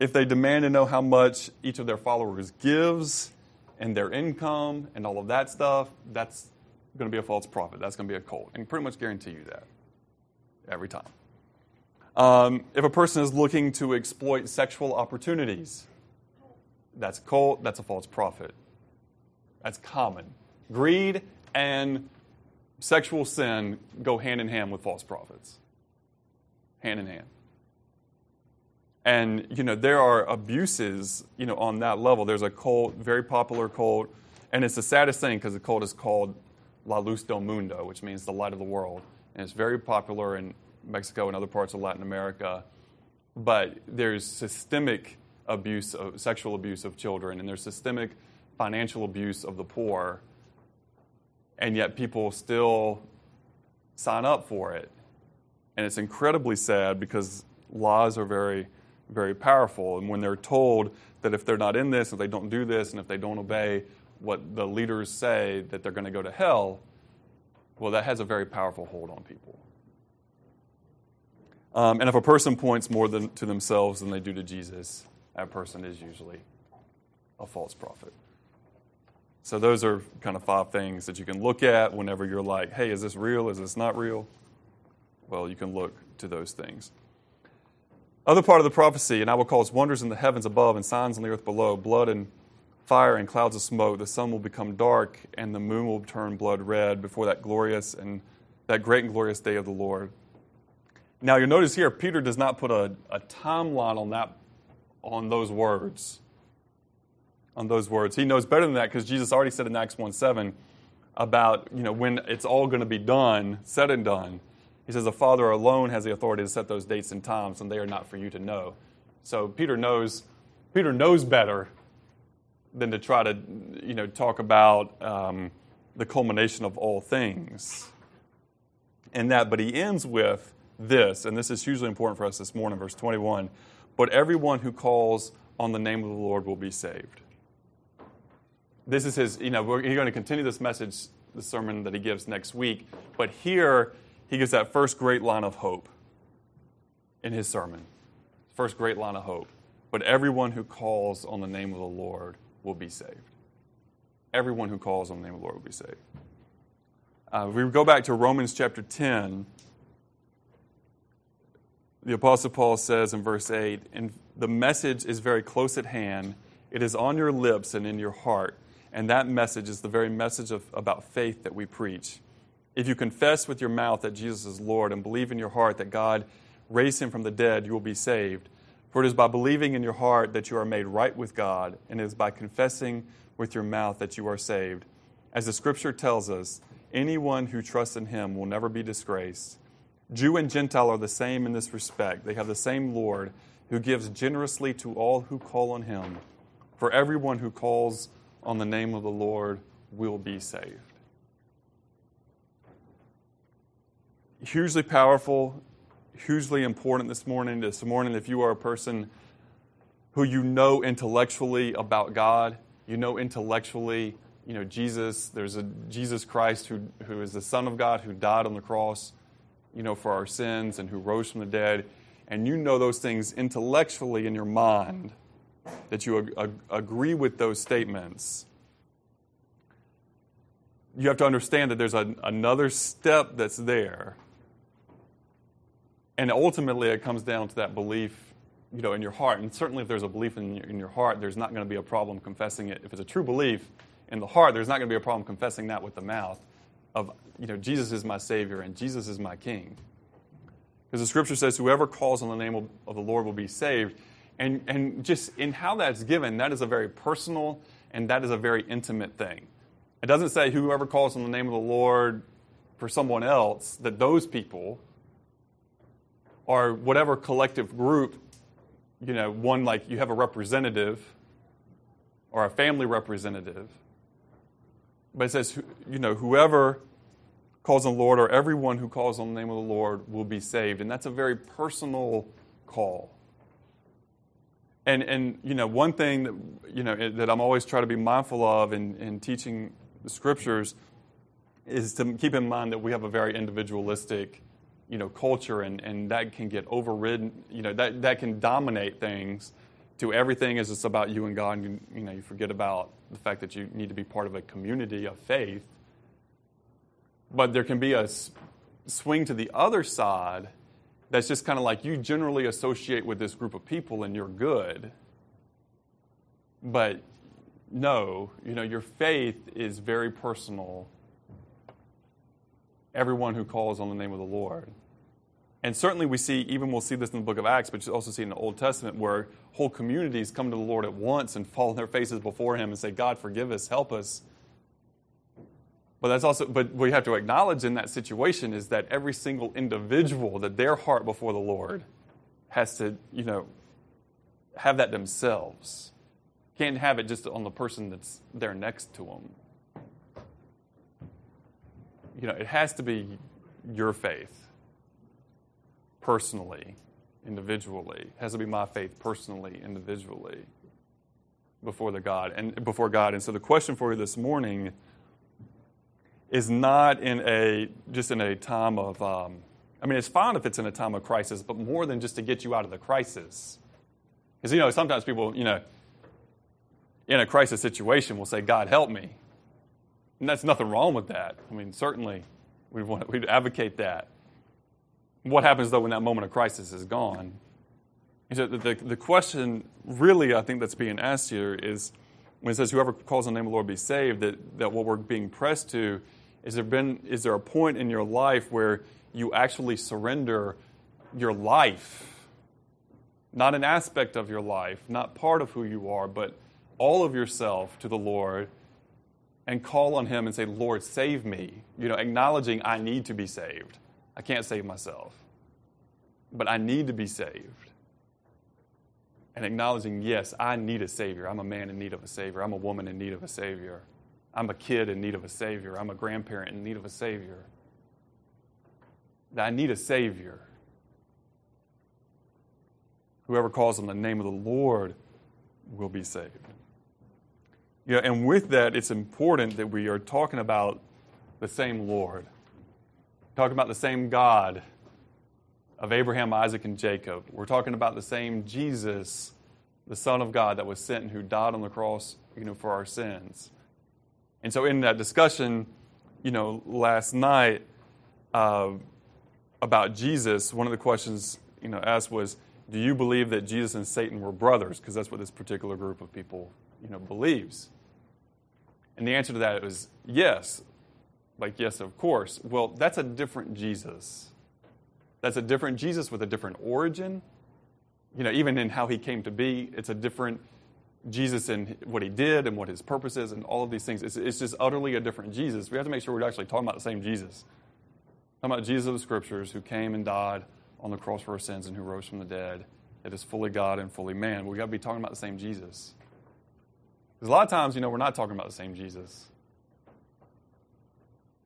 if they demand to know how much each of their followers gives and their income and all of that stuff, that's going to be a false prophet. That's going to be a cult. And pretty much guarantee you that every time. Um, if a person is looking to exploit sexual opportunities, that's a cult, that's a false prophet. That's common. Greed and sexual sin go hand in hand with false prophets. Hand in hand. And, you know, there are abuses, you know, on that level. There's a cult, very popular cult, and it's the saddest thing because the cult is called La Luz del Mundo, which means the light of the world and it's very popular in Mexico and other parts of Latin America. But there's systemic abuse, of, sexual abuse of children, and there's systemic financial abuse of the poor and yet people still sign up for it. And it's incredibly sad because laws are very, very powerful. And when they're told that if they're not in this, if they don't do this, and if they don't obey what the leaders say, that they're going to go to hell, well, that has a very powerful hold on people. Um, and if a person points more than, to themselves than they do to Jesus, that person is usually a false prophet. So, those are kind of five things that you can look at whenever you're like, hey, is this real? Is this not real? Well, you can look to those things. Other part of the prophecy, and I will cause wonders in the heavens above and signs on the earth below, blood and fire and clouds of smoke. The sun will become dark and the moon will turn blood red before that glorious and that great and glorious day of the Lord. Now you'll notice here, Peter does not put a, a timeline on that on those words. On those words. He knows better than that because Jesus already said in Acts 1 7 about you know when it's all going to be done, said and done. He says the Father alone has the authority to set those dates and times, and they are not for you to know. So Peter knows Peter knows better than to try to you know talk about um, the culmination of all things. And that, but he ends with this, and this is hugely important for us this morning, verse 21 But everyone who calls on the name of the Lord will be saved. This is his, you know, we're going to continue this message, the sermon that he gives next week, but here he gives that first great line of hope in his sermon. First great line of hope. But everyone who calls on the name of the Lord will be saved. Everyone who calls on the name of the Lord will be saved. Uh, we go back to Romans chapter 10 the Apostle Paul says in verse 8, and the message is very close at hand. It is on your lips and in your heart. And that message is the very message of, about faith that we preach. If you confess with your mouth that Jesus is Lord and believe in your heart that God raised him from the dead, you will be saved. For it is by believing in your heart that you are made right with God, and it is by confessing with your mouth that you are saved. As the scripture tells us, anyone who trusts in him will never be disgraced. Jew and Gentile are the same in this respect. They have the same Lord who gives generously to all who call on him. For everyone who calls on the name of the Lord will be saved. Hugely powerful, hugely important this morning. This morning, if you are a person who you know intellectually about God, you know intellectually, you know, Jesus, there's a Jesus Christ who, who is the Son of God who died on the cross you know, for our sins and who rose from the dead, and you know those things intellectually in your mind, that you ag- ag- agree with those statements, you have to understand that there's a, another step that's there. And ultimately, it comes down to that belief, you know, in your heart. And certainly, if there's a belief in your, in your heart, there's not going to be a problem confessing it. If it's a true belief in the heart, there's not going to be a problem confessing that with the mouth of, you know, Jesus is my Savior and Jesus is my King. Because the scripture says, whoever calls on the name of, of the Lord will be saved. And, and just in how that's given, that is a very personal and that is a very intimate thing. It doesn't say whoever calls on the name of the Lord for someone else, that those people or whatever collective group, you know, one like you have a representative or a family representative. But it says, you know, whoever calls on the Lord or everyone who calls on the name of the Lord will be saved. And that's a very personal call. And, and you know, one thing that, you know, that I'm always trying to be mindful of in, in teaching the scriptures is to keep in mind that we have a very individualistic, you know, culture and, and that can get overridden, you know, that, that can dominate things to everything is just about you and God. And you, you know, you forget about the fact that you need to be part of a community of faith but there can be a swing to the other side that's just kind of like you generally associate with this group of people and you're good. But no, you know, your faith is very personal. Everyone who calls on the name of the Lord. And certainly we see, even we'll see this in the book of Acts, but you also see in the Old Testament where whole communities come to the Lord at once and fall on their faces before Him and say, God, forgive us, help us. But that's also, but we have to acknowledge in that situation is that every single individual, that their heart before the Lord has to, you know, have that themselves. Can't have it just on the person that's there next to them. You know, it has to be your faith personally, individually. It has to be my faith personally, individually before the God and before God. And so the question for you this morning is not in a just in a time of um, I mean it's fine if it's in a time of crisis, but more than just to get you out of the crisis. Because you know sometimes people you know in a crisis situation will say, "God help me," and that's nothing wrong with that. I mean certainly we want we advocate that. What happens though when that moment of crisis is gone? The, the, the question really I think that's being asked here is when it says whoever calls on the name of the Lord be saved, that, that what we're being pressed to is there been is there a point in your life where you actually surrender your life? Not an aspect of your life, not part of who you are, but all of yourself to the Lord and call on him and say, Lord, save me. You know, acknowledging I need to be saved. I can't save myself. But I need to be saved and acknowledging, yes, I need a Savior. I'm a man in need of a Savior. I'm a woman in need of a Savior. I'm a kid in need of a Savior. I'm a grandparent in need of a Savior. That I need a Savior. Whoever calls on the name of the Lord will be saved. Yeah, and with that, it's important that we are talking about the same Lord, talking about the same God of Abraham, Isaac, and Jacob. We're talking about the same Jesus, the Son of God that was sent and who died on the cross, you know, for our sins. And so, in that discussion, you know, last night uh, about Jesus, one of the questions you know asked was, "Do you believe that Jesus and Satan were brothers?" Because that's what this particular group of people, you know, believes. And the answer to that was yes. Like, yes, of course. Well, that's a different Jesus. That's a different Jesus with a different origin. You know, even in how he came to be, it's a different Jesus in what he did and what his purpose is and all of these things. It's, it's just utterly a different Jesus. We have to make sure we're actually talking about the same Jesus. Talking about Jesus of the Scriptures who came and died on the cross for our sins and who rose from the dead, that is fully God and fully man. We've got to be talking about the same Jesus. Because a lot of times, you know, we're not talking about the same Jesus.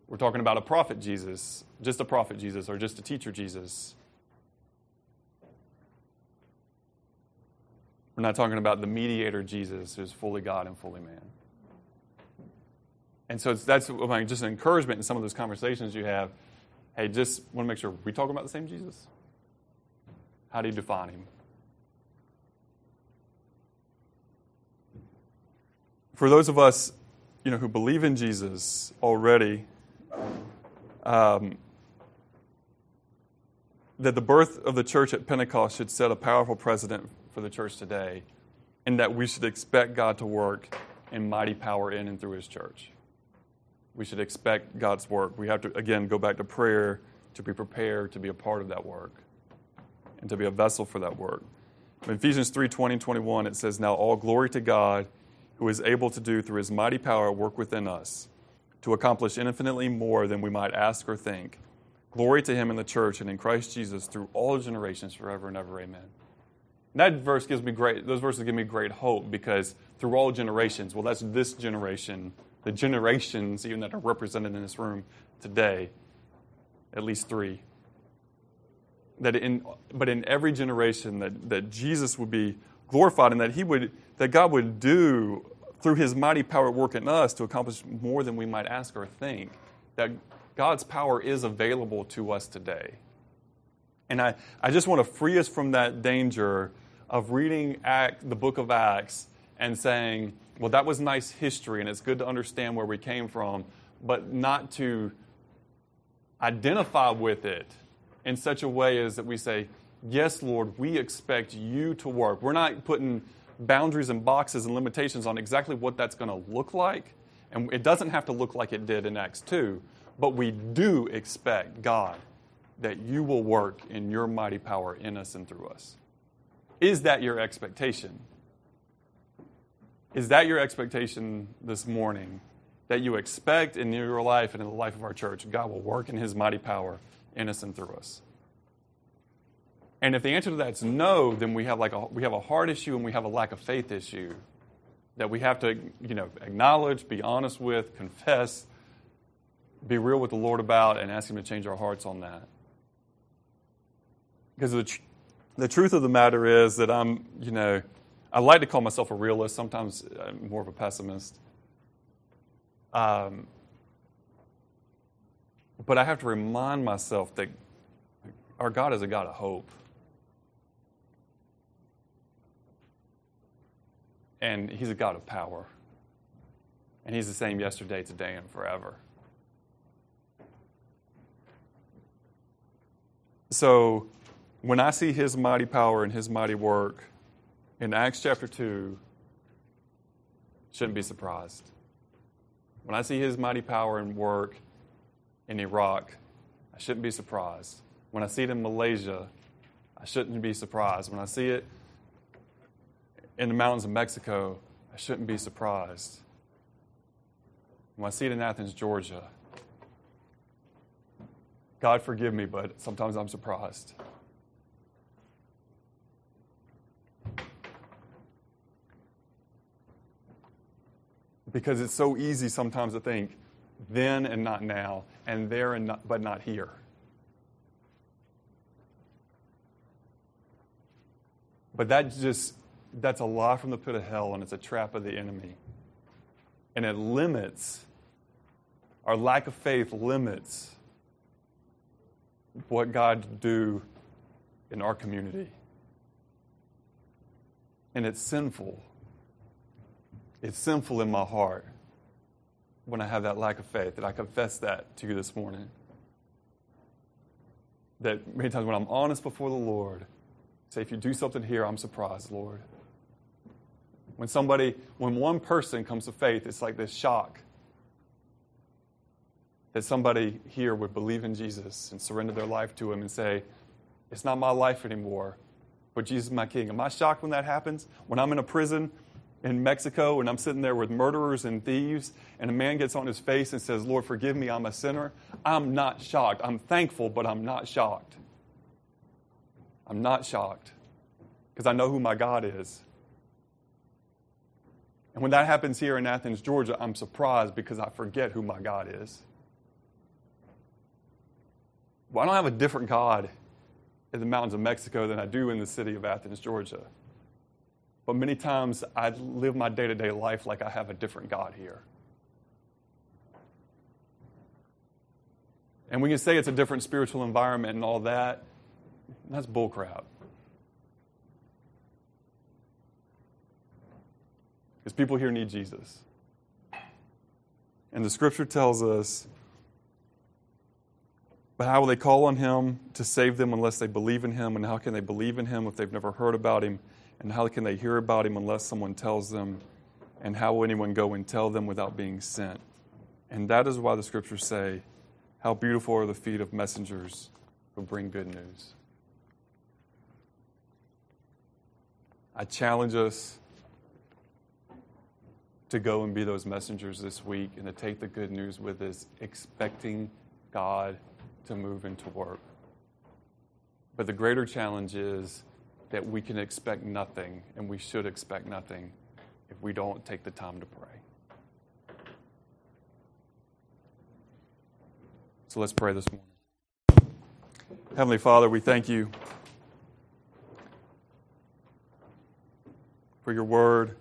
We're talking about a prophet Jesus, just a prophet Jesus, or just a teacher Jesus. We're not talking about the mediator Jesus who's fully God and fully man. And so that's just an encouragement in some of those conversations you have. Hey, just want to make sure we're talking about the same Jesus. How do you define him? For those of us, you know, who believe in Jesus already, um, that the birth of the church at Pentecost should set a powerful precedent for the church today, and that we should expect God to work in mighty power in and through His church. We should expect God's work. We have to, again, go back to prayer to be prepared to be a part of that work and to be a vessel for that work. In Ephesians 3 20 and 21, it says, Now all glory to God who is able to do through His mighty power work within us to accomplish infinitely more than we might ask or think. Glory to him in the church and in Christ Jesus through all generations forever and ever. Amen. And that verse gives me great, those verses give me great hope because through all generations, well, that's this generation, the generations even that are represented in this room today, at least three. That in, but in every generation, that, that Jesus would be glorified and that he would, that God would do through his mighty power at work in us to accomplish more than we might ask or think. That God's power is available to us today. And I, I just want to free us from that danger of reading Act, the book of Acts and saying, well, that was nice history and it's good to understand where we came from, but not to identify with it in such a way as that we say, yes, Lord, we expect you to work. We're not putting boundaries and boxes and limitations on exactly what that's going to look like. And it doesn't have to look like it did in Acts 2, but we do expect, God, that you will work in your mighty power in us and through us. Is that your expectation? Is that your expectation this morning? That you expect in your life and in the life of our church, God will work in his mighty power in us and through us? And if the answer to that is no, then we have like a, we have a heart issue and we have a lack of faith issue that we have to you know acknowledge, be honest with, confess, be real with the Lord about and ask Him to change our hearts on that. Because the, tr- the truth of the matter is that I'm, you know, I like to call myself a realist. Sometimes I'm more of a pessimist. Um, but I have to remind myself that our God is a God of hope. And He's a God of power. And He's the same yesterday, today, and forever. So when I see His mighty power and His mighty work in Acts chapter 2, shouldn't be surprised. When I see His mighty power and work in Iraq, I shouldn't be surprised. When I see it in Malaysia, I shouldn't be surprised. When I see it in the mountains of Mexico, I shouldn't be surprised. When I see it in Athens, Georgia, God forgive me, but sometimes I'm surprised. Because it's so easy sometimes to think then and not now, and there and not, but not here. But that just that's a lie from the pit of hell and it's a trap of the enemy. And it limits our lack of faith limits what God do in our community. And it's sinful. It's sinful in my heart when I have that lack of faith, that I confess that to you this morning. That many times when I'm honest before the Lord, say, if you do something here, I'm surprised, Lord. When somebody, when one person comes to faith, it's like this shock that somebody here would believe in Jesus and surrender their life to Him and say, It's not my life anymore, but Jesus is my King. Am I shocked when that happens? When I'm in a prison in Mexico and I'm sitting there with murderers and thieves, and a man gets on his face and says, Lord, forgive me, I'm a sinner. I'm not shocked. I'm thankful, but I'm not shocked. I'm not shocked because I know who my God is. And when that happens here in Athens, Georgia, I'm surprised because I forget who my God is. Well, I don't have a different God in the mountains of Mexico than I do in the city of Athens, Georgia. But many times I live my day to day life like I have a different God here. And we can say it's a different spiritual environment and all that. That's bullcrap. Because people here need Jesus. And the scripture tells us but how will they call on him to save them unless they believe in him? And how can they believe in him if they've never heard about him? And how can they hear about him unless someone tells them? And how will anyone go and tell them without being sent? And that is why the scriptures say, How beautiful are the feet of messengers who bring good news. I challenge us to go and be those messengers this week and to take the good news with us, expecting God to move into work. But the greater challenge is that we can expect nothing, and we should expect nothing if we don't take the time to pray. So let's pray this morning. Heavenly Father, we thank you for your word,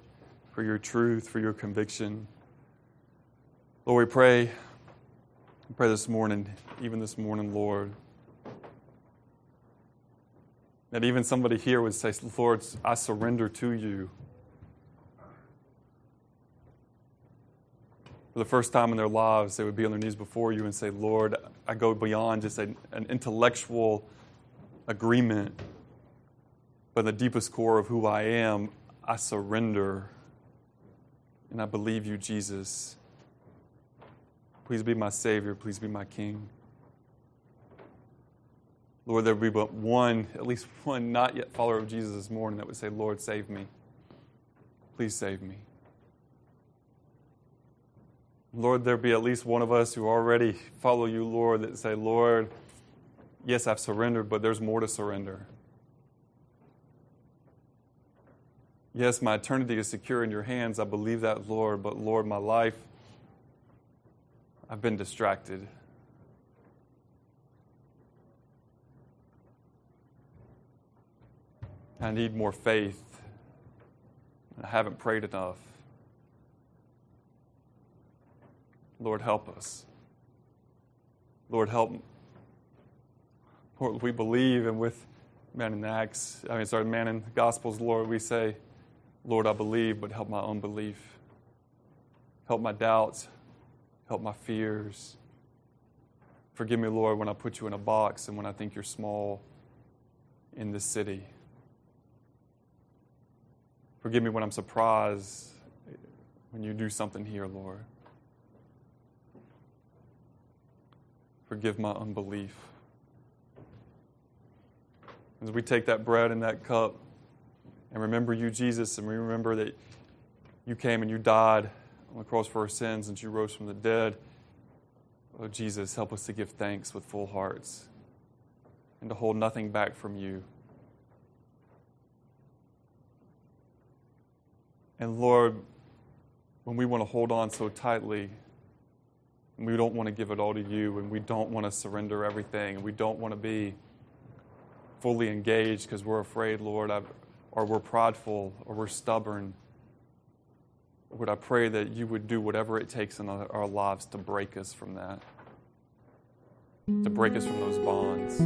for your truth, for your conviction. Lord, we pray, we pray this morning, even this morning, Lord, that even somebody here would say, Lord, I surrender to you. For the first time in their lives, they would be on their knees before you and say, Lord, I go beyond just a, an intellectual agreement, but the deepest core of who I am, I surrender. And I believe you, Jesus. Please be my Savior. Please be my King. Lord, there would be but one, at least one not yet follower of Jesus this morning that would say, Lord, save me. Please save me. Lord, there be at least one of us who already follow you, Lord, that say, Lord, yes, I've surrendered, but there's more to surrender. Yes, my eternity is secure in your hands. I believe that, Lord, but Lord, my life, I've been distracted. I need more faith. I haven't prayed enough. Lord, help us. Lord, help. Lord, we believe, and with man in Acts, I mean, sorry, man in the Gospels, Lord, we say, Lord, I believe, but help my unbelief. Help my doubts. Help my fears. Forgive me, Lord, when I put you in a box and when I think you're small in this city. Forgive me when I'm surprised when you do something here, Lord. Forgive my unbelief. As we take that bread and that cup and remember you, Jesus, and we remember that you came and you died on the cross for our sins and you rose from the dead. Oh, Jesus, help us to give thanks with full hearts and to hold nothing back from you. And Lord, when we want to hold on so tightly, and we don't want to give it all to you, and we don't want to surrender everything, and we don't want to be fully engaged because we're afraid, Lord, or we're prideful, or we're stubborn, Lord, I pray that you would do whatever it takes in our lives to break us from that, to break us from those bonds.